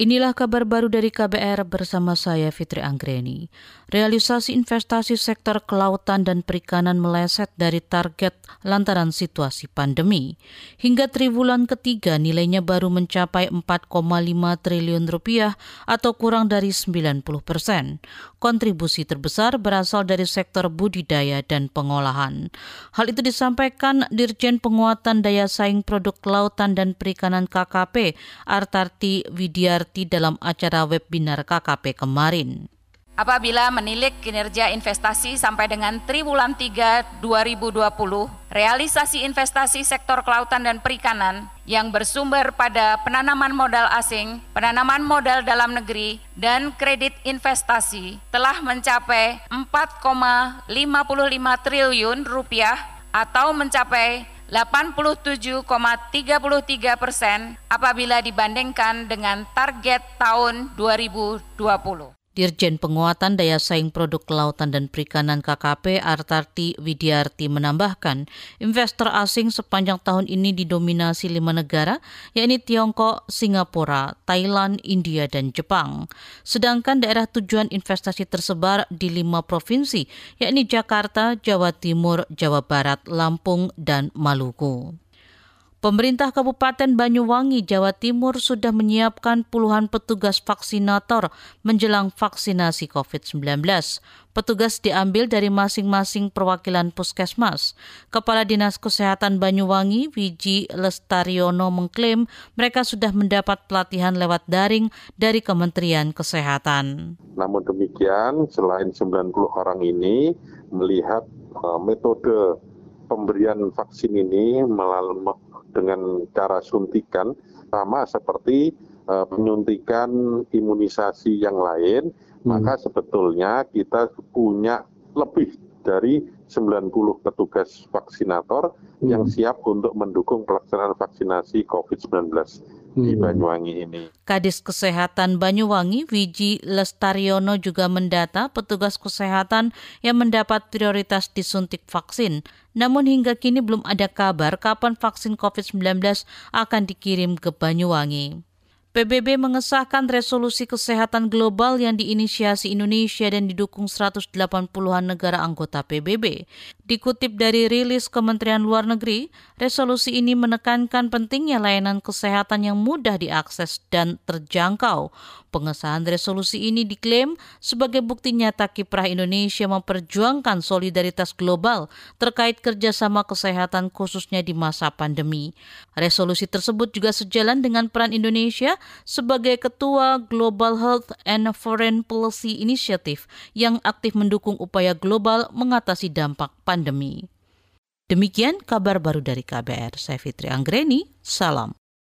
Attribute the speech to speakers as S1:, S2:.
S1: Inilah kabar baru dari KBR bersama saya Fitri Anggreni. Realisasi investasi sektor kelautan dan perikanan meleset dari target lantaran situasi pandemi. Hingga triwulan ketiga nilainya baru mencapai 4,5 triliun rupiah atau kurang dari 90 persen. Kontribusi terbesar berasal dari sektor budidaya dan pengolahan. Hal itu disampaikan Dirjen Penguatan Daya Saing Produk Kelautan dan Perikanan KKP Artarti Widyar seperti dalam acara webinar KKP kemarin.
S2: Apabila menilik kinerja investasi sampai dengan triwulan 3 2020, realisasi investasi sektor kelautan dan perikanan yang bersumber pada penanaman modal asing, penanaman modal dalam negeri, dan kredit investasi telah mencapai 4,55 triliun rupiah atau mencapai 87,33 persen apabila dibandingkan dengan target tahun 2020.
S1: Dirjen Penguatan Daya Saing Produk Kelautan dan Perikanan KKP Artarti Widiarti menambahkan, investor asing sepanjang tahun ini didominasi lima negara, yakni Tiongkok, Singapura, Thailand, India, dan Jepang. Sedangkan daerah tujuan investasi tersebar di lima provinsi, yakni Jakarta, Jawa Timur, Jawa Barat, Lampung, dan Maluku. Pemerintah Kabupaten Banyuwangi, Jawa Timur sudah menyiapkan puluhan petugas vaksinator menjelang vaksinasi COVID-19. Petugas diambil dari masing-masing perwakilan puskesmas. Kepala Dinas Kesehatan Banyuwangi, Wiji Lestariono mengklaim mereka sudah mendapat pelatihan lewat daring dari Kementerian Kesehatan.
S3: Namun demikian, selain 90 orang ini melihat uh, metode pemberian vaksin ini melalui dengan cara suntikan sama seperti uh, penyuntikan imunisasi yang lain, hmm. maka sebetulnya kita punya lebih dari 90 petugas vaksinator hmm. yang siap untuk mendukung pelaksanaan vaksinasi COVID-19 di hmm. Banyuwangi ini.
S1: Kadis Kesehatan Banyuwangi, Wiji Lestariono juga mendata petugas kesehatan yang mendapat prioritas disuntik vaksin. Namun hingga kini belum ada kabar kapan vaksin COVID-19 akan dikirim ke Banyuwangi. PBB mengesahkan resolusi kesehatan global yang diinisiasi Indonesia dan didukung 180-an negara anggota PBB. Dikutip dari rilis Kementerian Luar Negeri, resolusi ini menekankan pentingnya layanan kesehatan yang mudah diakses dan terjangkau. Pengesahan resolusi ini diklaim sebagai bukti nyata kiprah Indonesia memperjuangkan solidaritas global terkait kerjasama kesehatan khususnya di masa pandemi. Resolusi tersebut juga sejalan dengan peran Indonesia sebagai Ketua Global Health and Foreign Policy Initiative yang aktif mendukung upaya global mengatasi dampak pandemi. Demikian kabar baru dari KBR. Saya Fitri Anggreni, salam.